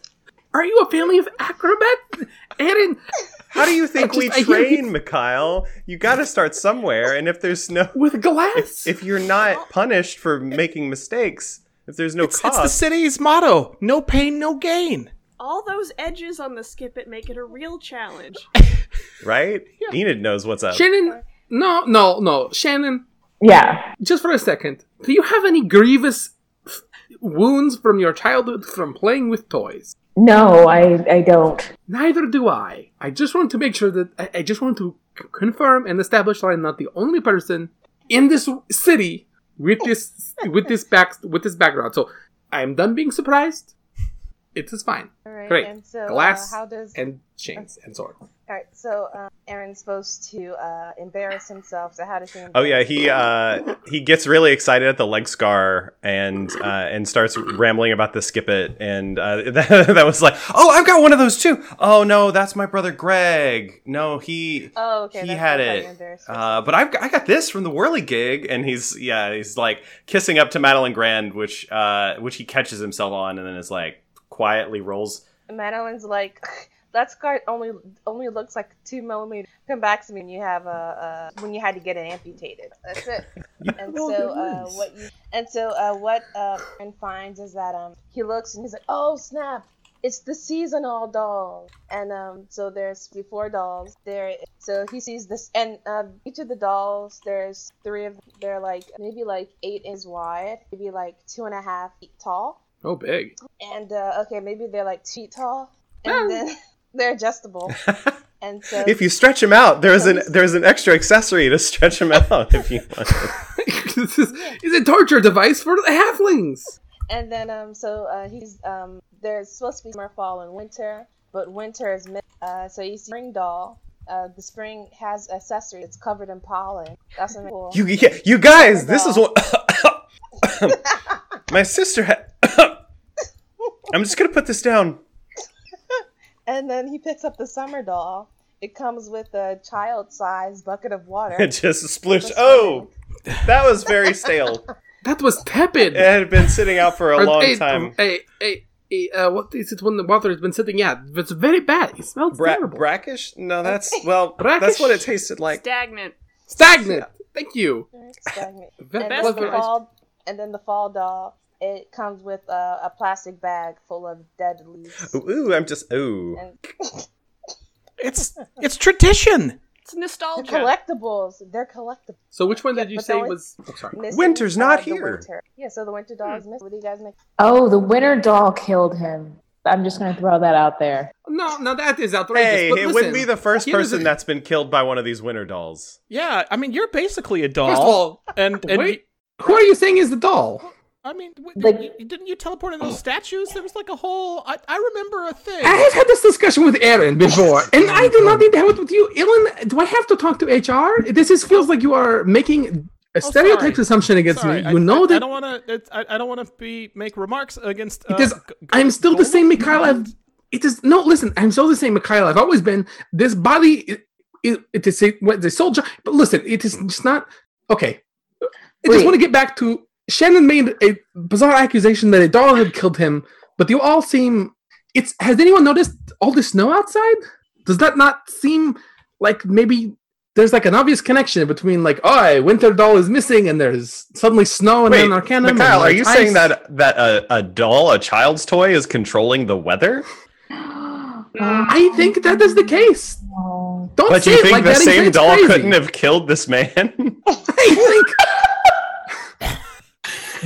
Are you a family of acrobats? Aaron, How do you think we just- hear train, Mikhail? You got to start somewhere, and if there's no, with glass? if you're not punished for making mistakes, if there's no It's, it's the city's motto: no pain, no gain. All those edges on the skip it make it a real challenge. right? Enid knows what's up. Shannon, no, no, no. Shannon, Yeah. just for a second. Do you have any grievous f- wounds from your childhood from playing with toys? No, I I don't. Neither do I. I just want to make sure that I, I just want to c- confirm and establish that I'm not the only person in this city with this with this back with this background. So I am done being surprised. It is fine. All right. Great. And so, Glass uh, how does and chains and sword. all right? So um, Aaron's supposed to uh, embarrass himself. So how does he? Oh yeah, he uh he gets really excited at the leg scar and uh and starts rambling about the skip it and uh that, that was like, "Oh, I've got one of those too." Oh no, that's my brother Greg. No, he Oh, okay. he had that's how you it. embarrass Uh, but I've got, I got this from the Whirly gig, and he's yeah, he's like kissing up to Madeline Grand, which uh, which he catches himself on, and then is like quietly rolls. Madeline's like, that scar only only looks like two millimeters. Come back to me when you have a, a when you had to get it amputated. That's it. and so what uh, what you and so uh, what uh, Aaron finds is that um he looks and he's like, oh snap. It's the seasonal doll, and um, so there's four dolls there. So he sees this, and uh, each of the dolls, there's three of. They're like maybe like eight inches wide, maybe like two and a half feet tall Oh, big. and uh, okay, maybe they're like two feet tall, and then they're adjustable. And so, If you stretch them out, there's an there's an extra accessory to stretch them out if you want. this is, is a torture device for the halflings. and then um, so uh, he's um, there's supposed to be summer, fall, and winter, but winter is mid- uh, so you see spring doll. Uh, the spring has accessory. It's covered in pollen. That's really cool. You yeah, you guys, this is what my sister had. I'm just gonna put this down. and then he picks up the summer doll. It comes with a child-sized bucket of water. It just splish. Oh, that was very stale. That was tepid. It had been sitting out for a Or- long hey, time. Hey, hey, hey, uh, what is it when the water has been sitting? Yeah, it's very bad. It smells Bra- terrible. brackish? No, that's well. Brackish? That's what it tasted like. Stagnant. Stagnant. Thank you. Stagnant. Ve- and, Best then was the fall, and then the fall doll. It comes with a, a plastic bag full of dead leaves. Ooh, ooh, I'm just ooh. And It's it's tradition. It's they're collectibles. They're collectibles. So which one did you but say was? Oh, sorry. Winter's not uh, here. winter. Yeah, so the winter doll is missing. What do you guys make? Oh, the winter doll killed him. I'm just gonna throw that out there. No, no, that is outrageous. Hey, but it listen, wouldn't be the first person the- that's been killed by one of these winter dolls. Yeah, I mean you're basically a doll. First of all, and and wait. Who are you saying is the doll? I mean, Like- you- didn't you teleport in those statues? There was like a whole. I, I remember a thing. I have had this discussion with Aaron before, and I do not need to have it with you. Ilan, do I have to talk to HR? This is, feels like you are making a Oh, stereotype sorry. assumption against Sorry, me. I- You know I, that I don't want to. I, I don't want to be make remarks against. Uh, It is. g- g- I'm still the same Mikhail. I've, it is no. Listen, I'm still the same Mikhail. I've always been. This body, it, it, it is a, what, the soldier. But listen, it is just not okay. I just want to get back to Shannon made a bizarre accusation that a doll had killed him. But you all seem. It's. Has anyone noticed all the snow outside? Does that not seem like maybe there's like an obvious connection between like oh a winter doll is missing and there's suddenly snow and Wait, Lanarcanum. Mikhail, and, are like, you saying that that a, a doll, a child's toy, is controlling the weather? I think that is the case. Don't But say you it think like the same doll crazy. couldn't have killed this man? I think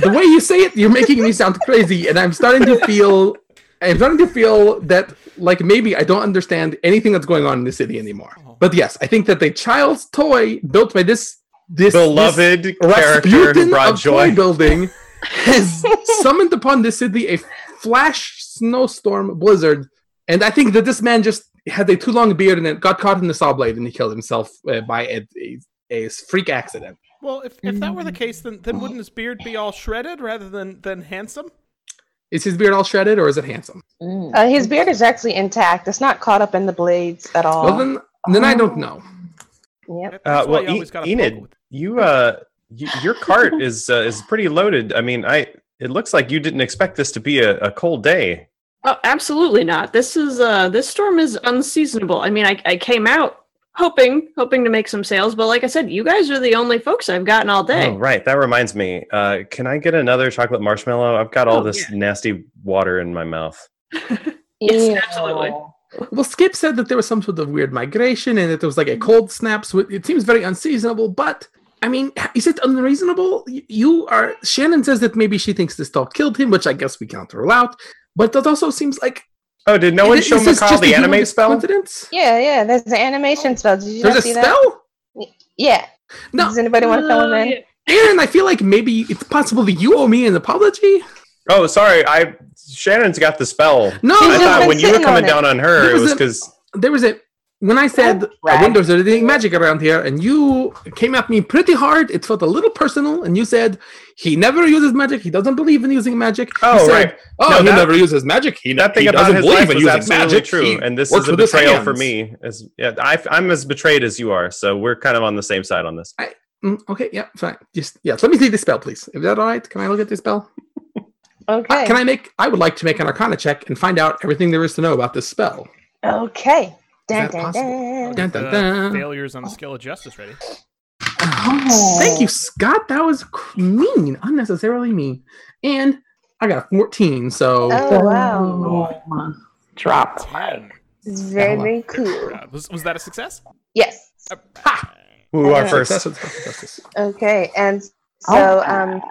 the way you say it, you're making me sound crazy, and I'm starting to feel. I'm starting to feel that, like, maybe I don't understand anything that's going on in the city anymore. But yes, I think that the child's toy built by this this Beloved this character who brought of joy. building has summoned upon this city a flash snowstorm blizzard, and I think that this man just had a too long beard and it got caught in the saw blade and he killed himself uh, by a, a, a freak accident. Well, if, if that were the case, then, then wouldn't his beard be all shredded rather than, than handsome? Is his beard all shredded or is it handsome? Uh, his beard is actually intact. It's not caught up in the blades at all. Well, then, then I don't know. Yep. Uh, well, you E- Enid, you uh, you, your cart is uh, is pretty loaded. I mean, I it looks like you didn't expect this to be a, a cold day. Oh, absolutely not. This is uh this storm is unseasonable. I mean, I I came out hoping hoping to make some sales, but like I said, you guys are the only folks I've gotten all day. Oh, right. That reminds me. Uh, can I get another chocolate marshmallow? I've got all Oh, this yeah. nasty water in my mouth. Yes, Ew. absolutely. Well, Skip said that there was some sort of weird migration and that there was like a cold snap. So it, it seems very unseasonable. But I mean, is it unreasonable? You are. Shannon says that maybe she thinks this dog killed him, which I guess we can't rule out. But that also seems like Oh, did no one is show this Mikhail just a the anime spell? Coincidence? Yeah, yeah. There's an animation spell. Did you There's not a see spell. that? Yeah. No, Does anybody want to fill him Uh, in? Aaron. I feel like maybe it's possible that you owe me an apology. Oh, sorry. I Shannon's got the spell. No, She's I thought when you were coming on down on her, There it was was because there was a when I said Right. Windows are doing magic around here, and you came at me pretty hard. It felt a little personal, and you said he never uses magic. He doesn't believe in using magic. He Oh, said, right. Oh, No, he that- never uses magic. He, that thing he about doesn't his believe life in was using absolutely magic. true, He and this is a betrayal for me. As yeah, I, I'm as betrayed as you are, so we're kind of on the same side on this. Mm, okay, yeah, fine. Just yeah. Let me see the spell, please. Is that all right? Can I look at this spell? Okay. Uh, can I make? I would like to make an Arcana check and find out everything there is to know about this spell. Okay. Is Dun, that dun, possible? dun. Dun, dun, dun. failures on the scale of justice ready. Oh. Thank you, Scott. That was mean, unnecessarily mean. And I got a 14, so Oh wow. Drop. Ten. It's very, very cool. Uh, was, was that a success? Yes. Who are Uh, first? success with special justice. Okay. And Oh, so um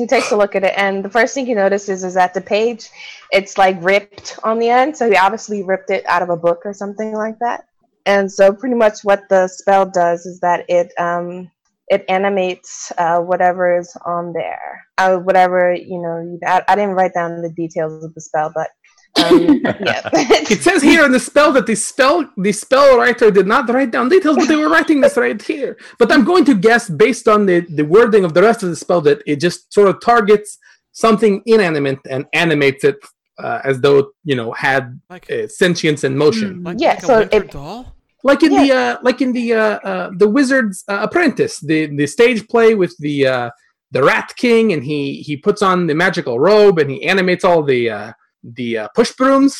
he takes a look at it and the first thing he notices is that the page it's like ripped on the end so he obviously ripped it out of a book or something like that. And so pretty much what the spell does is that it um it animates uh, whatever is on there. Uh, whatever you know I, I didn't write down the details of the spell but um, yeah It says here in the spell that the spell the spell writer did not write down details, but they were writing this right here. But I'm going to guess based on the, the wording of the rest of the spell that it just sort of targets something inanimate and animates it uh, as though it, you know had Like, uh, sentience and motion. like, Yeah, like so winter it- doll? like in the uh, like in the uh, uh, the Wizard's uh, Apprentice, the the stage play with the uh, the Rat King, and he he puts on the magical robe and he animates all the uh, the uh, push brooms.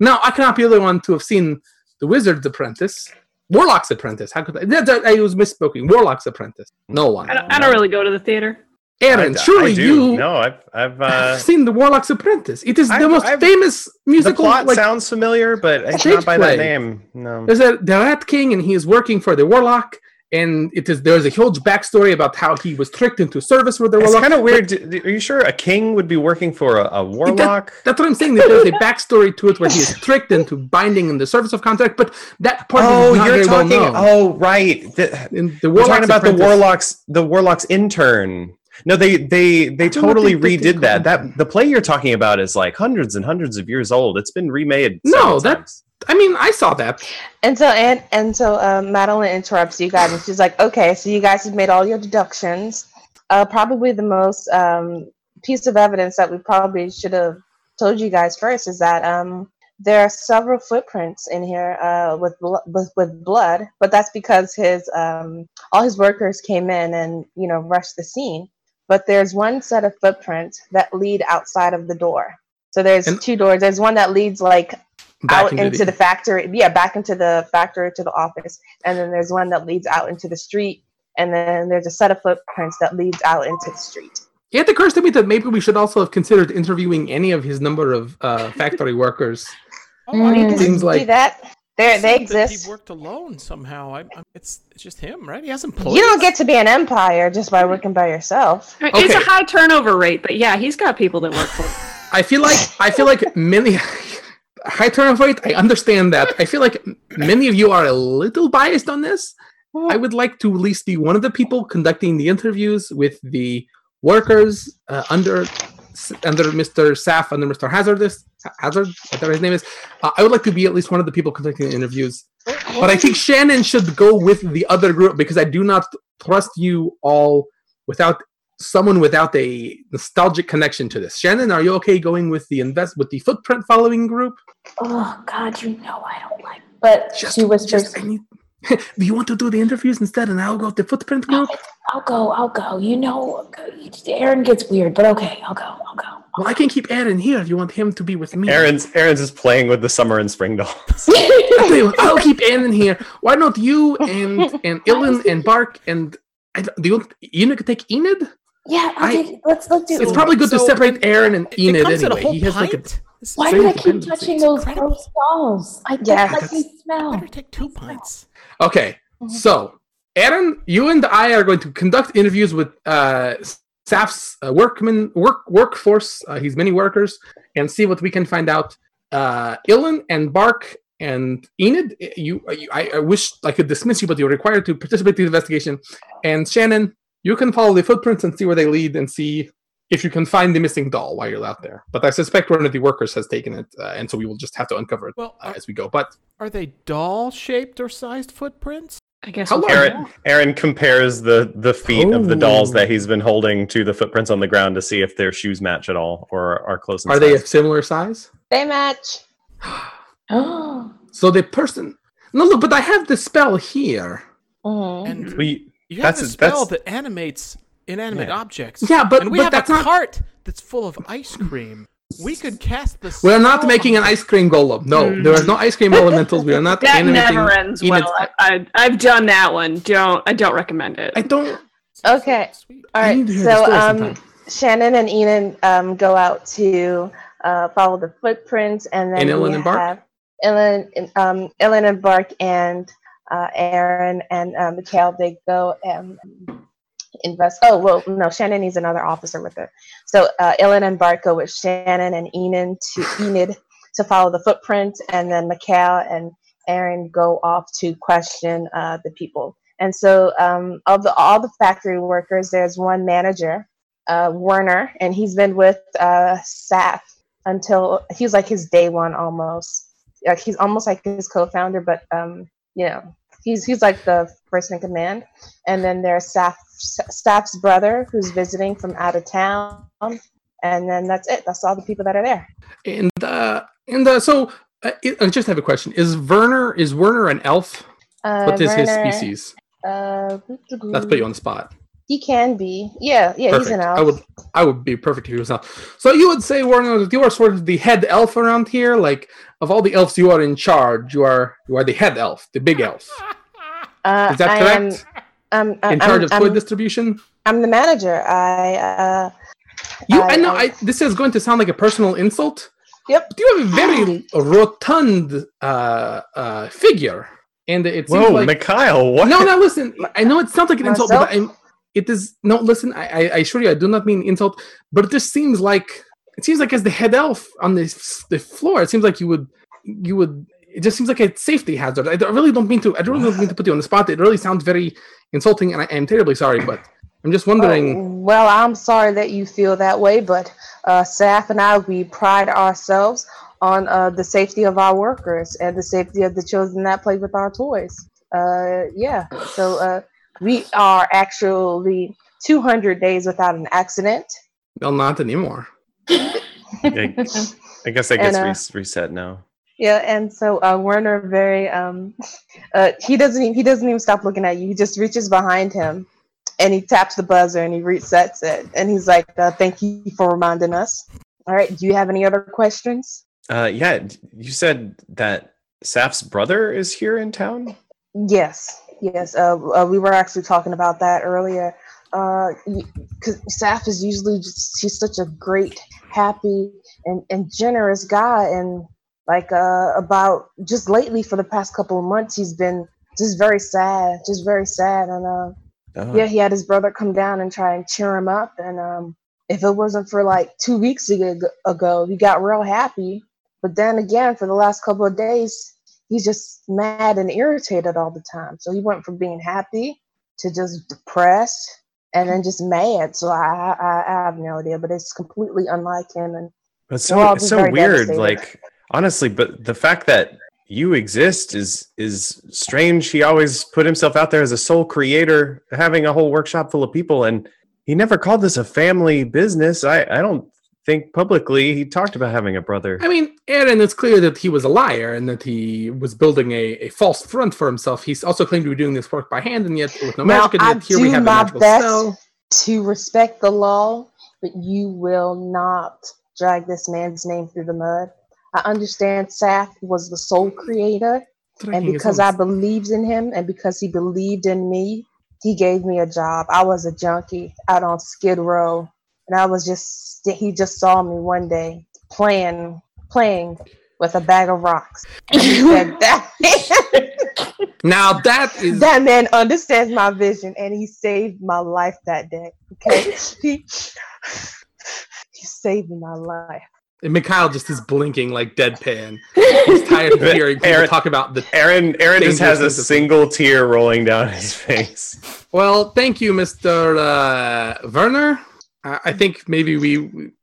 Now, I cannot be the only one to have seen the Wizard's Apprentice, Warlock's Apprentice. How could I? that- that- I was misspoken. Warlock's Apprentice. No one. I don't, I don't really go to the theater. Aaron, I- surely I you No, I've I've uh, seen the Warlock's Apprentice. It is the I've- most I've- famous the musical. plot like, sounds familiar, but it's Stage not by play. that name. No. There's a the Rat King, and he is working for the Warlock. And it is there's a huge backstory about how he was tricked into service with the warlock. It's kind of weird. D- Are you sure a king would be working for a, a warlock? That's what I'm saying. There's a backstory to it where he is tricked into binding in the service of contract, but that part Oh, is not you're very talking. well known. oh, right. The, In the we're talking about the warlocks. The warlocks intern. No, they they they totally they- redid that. That the play you're talking about is like hundreds and hundreds of years old. It's been remade. No, that- times. I mean, I saw that. And so and and so um, Madeline interrupts you guys, and she's like, "Okay, so you guys have made all your deductions. Uh, probably the most um, piece of evidence that we probably should have told you guys first is that um, there are several footprints in here uh, with, blo- with with blood, but that's because his um, all his workers came in and you know rushed the scene. But there's one set of footprints that lead outside of the door. So there's And- two doors. There's one that leads like Back out into into, the- the, factory. Yeah, back into the factory to the office, and then there's one that leads out into the street, and then there's a set of footprints that leads out into the street. It occurs to me that maybe we should also have considered interviewing any of his number of uh, factory workers. Oh, I Mm. didn't Seems Do like that. They they think that exist. He worked alone somehow. I, I, it's it's just him, right? He has You employees. don't get to be an empire just by working by yourself. I mean, It's a high turnover rate, but yeah, he's got people that work for him. I feel like I feel like many high turnover rate. I understand that. I feel like many of you are a little biased on this. I would like to at least be one of the people conducting the interviews with the workers uh, under under Mr. Saf, under Mr. Hazardous Hazard, whatever his name is. Uh, I would like to be at least one of the people conducting the interviews. But I think Shannon should go with the other group because I do not trust you all without someone without a nostalgic connection to this. Shannon, are you okay going with the invest with the footprint following group? Oh God, you know I don't like. But she whispers, just- I need- do you want to do the interviews instead, and I'll go with the footprint "No, group? it's- I'll go, I'll go. You know, Aaron gets weird, but okay, I'll go, I'll go. Well, I can keep Aaron here if you want him to be with me. Aaron's Aaron's is playing with the summer and spring dolls. I'll, tell you what, I'll keep Aaron here. Why not you and and Ilan and Bark and I don't, do you Enid could take Enid? Yeah, I'll I- take, let's let's do It's it. probably good to separate Aaron and It Enid comes in a anyway. whole He has like a pint? This is Why Very do I keep touching those Incredible. gross dolls? I don't Yeah. like the smell. better take two pints. Okay, so Aaron, you and I are going to conduct interviews with uh, Saf's uh, workman work workforce. Uh, he's many workers, and see what we can find out. Uh, Ilan and Bark and Enid, you, you I, I wish I could dismiss you, but you're required to participate in the investigation. And Shannon, you can follow the footprints and see where they lead, and see if you can find the missing doll while you're out there. But I suspect one of the workers has taken it, uh, and so we will just have to uncover it Well, uh, are, as we go. But are they doll shaped or sized footprints? I guess. How we'll large? find Aaron. Aaron compares the the feet of the dolls Oh. that he's been holding to the footprints on the ground to see if their shoes match at all or are close. In are they a similar size? They match. Oh, So the person. No, look, but I have the spell here. Mhm. And We, you have that's a spell that's that animates inanimate Yeah. objects. Yeah, but- and we but have that's a not- cart that's full of ice cream. We could cast the. We're not making an ice cream golem. No, Mm. there is no ice cream elementals. We are not That animating. never ends well. I, I, I've done that one. Don't. I don't recommend it. I don't. Okay. Sweet. All I right. need to hear the So um. Shannon and Enid um, go out to uh, follow the footprints, and then And Ilan and Bark? Ilan, um, Ilan and Bark and uh, Aaron and uh, Mikhail. They go and invest. Oh well, no. Shannon needs another officer with her. So uh, Ilan and Bart go with Shannon and Enid to Enid to follow the footprints, and then Mikhail and Aaron go off to question uh, the people. And so, um, of the all the factory workers, there's one manager, uh, Werner, and he's been with uh, Saf until he's like his day one almost. Like he's almost like his co-founder, but um, you know, he's he's like the first in command. And then there's Saf Saf's brother who's visiting from out of town, and then that's it. That's all the people that are there. And uh, and uh, so uh, I just have a question: Is Werner is Werner an elf? Uh, What is his species? Uh, Let's put you on the spot. He can be. Yeah, yeah, Perfect. he's an elf. I would I would be perfect if he was an elf. So you would say Werner, that you are sort of the head elf around here. Like of all the elves, you are in charge. You are you are the head elf, the big elf. Uh, Is that I correct? Am, um, in I'm, charge of toy I'm, distribution. I'm the manager. I uh, You, I- I know. I- I, this is going to sound like a personal insult. Yep. But you have a very rotund uh, uh, figure, and it seems Whoa, like Mikhail, what? no, no. Listen, I know it sounds like an insult, Myself? but I'm. It is no. Listen, I, I, assure you, I do not mean insult, but it just seems like it seems like as the head elf on the the floor, it seems like you would you would. It just seems like a safety hazard. I really don't mean to. I really don't mean to put you on the spot. It really sounds very insulting, and I am terribly sorry. But I'm just wondering. oh, well, I'm sorry that you feel that way, but uh, Saf and I, we pride ourselves on uh, the safety of our workers and the safety of the children that play with our toys. Uh, yeah, so uh, we are actually 200 days without an accident. Well, not anymore. I, I guess that And, gets uh, res- reset now. Yeah, and so uh, Werner very um, uh, he doesn't even, he doesn't even stop looking at you. He just reaches behind him, and he taps the buzzer and he resets it, and he's like, uh, "Thank you for reminding us." All right, do you have any other questions? Uh, yeah, you said that Saf's brother is here in town. Yes, yes. Uh, uh, we were actually talking about that earlier. Because Saf is usually just, he's such a great, happy, and, and generous guy. And like uh, about just lately for the past couple of months, he's been just very sad, just very sad. And uh, Oh. yeah, he had his brother come down and try and cheer him up. And um, if it wasn't for like two weeks ago, ago, he got real happy. But then again, for the last couple of days, he's just mad and irritated all the time. So he went from being happy to just depressed and then just mad. So I, I, I have no idea, but it's completely unlike him. And It's so it's so weird. Like honestly, but the fact that you exist is is strange. He always put himself out there as a sole creator, having a whole workshop full of people, and he never called this a family business. I I don't think publicly he talked about having a brother. I mean, Aaron, it's clear that he was a liar and that he was building a, a false front for himself. He's also claimed to be doing this work by hand, and yet with no Now, magic, and I yet here we do have a my magical best. spell. to respect the law, but you will not drag this man's name through the mud. I understand Saf was the sole creator, and because I believed in him and because he believed in me, he gave me a job. I was a junkie out on Skid Row, and I was just he just saw me one day playing playing with a bag of rocks. And said that Now that is that man understands my vision, and he saved my life that day. Okay, he he saved my life. and Mikhail just is blinking like deadpan. He's tired of hearing people Aaron- talk about the. Aaron Aaron just has a Dangerousness of- single tear rolling down his face. Well, thank you, Mister uh, Werner. I I think maybe we,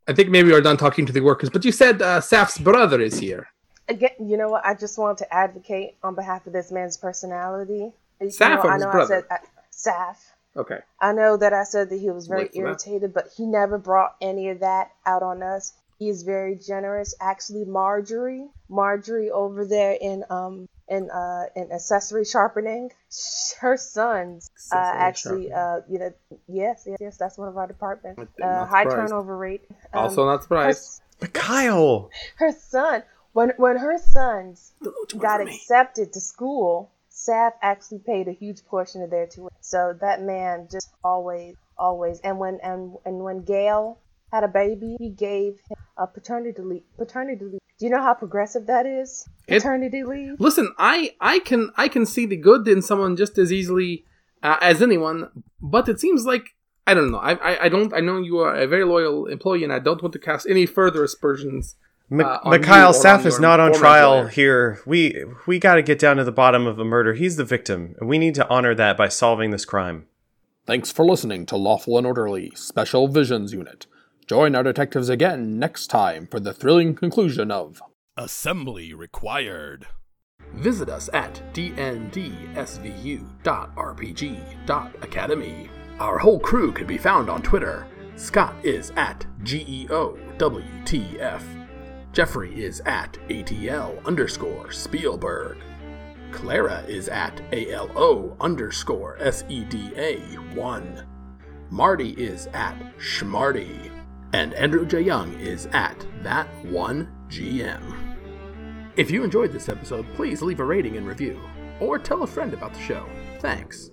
I think maybe we are done talking to the workers. But you said uh, Saf's brother is here. Again, you know what? I just want to advocate on behalf of this man's personality. You Saf know, or I his brother? I said uh, Saf. Okay. I know that I said that he was very for that. irritated, but he never brought any of that out on us. He is very generous. Actually, Marjorie, Marjorie over there in um in uh in accessory sharpening, her sons uh, actually sharpening. uh you know yes yes yes that's one of our departments. Uh, high surprised. turnover rate. Um, Also not her, surprised. But Kyle, her son when when her sons Don't got accepted to school, Saf actually paid a huge portion of their tuition. So that man just always, always, and when and and when Gail had a baby, he gave him a paternity leave. Paternity leave. Do you know how progressive that is? It- Paternity leave. Listen, I I can I can see the good in someone just as easily uh, as anyone, but it seems like I don't know. I, I I don't. I know you are a very loyal employee, and I don't want to cast any further aspersions. M- Uh, Mikhail or Saf is not on trial employer. here. We we got to get down to the bottom of the murder. He's the victim, and we need to honor that by solving this crime. Thanks for listening to Lawful and Orderly Special Visions Unit. Join our detectives again next time for the thrilling conclusion of Assembly required. Visit us at dndsvu.rpg.academy. Our whole crew can be found on Twitter. Scott is at E GEOWTF. Jeffrey is at ATL underscore Spielberg. Clara is at ALO underscore SEDA 1. Marty is at Schmarty. And Andrew J. Young is at that one GM. If you enjoyed this episode, please leave a rating and review, or tell a friend about the show. Thanks.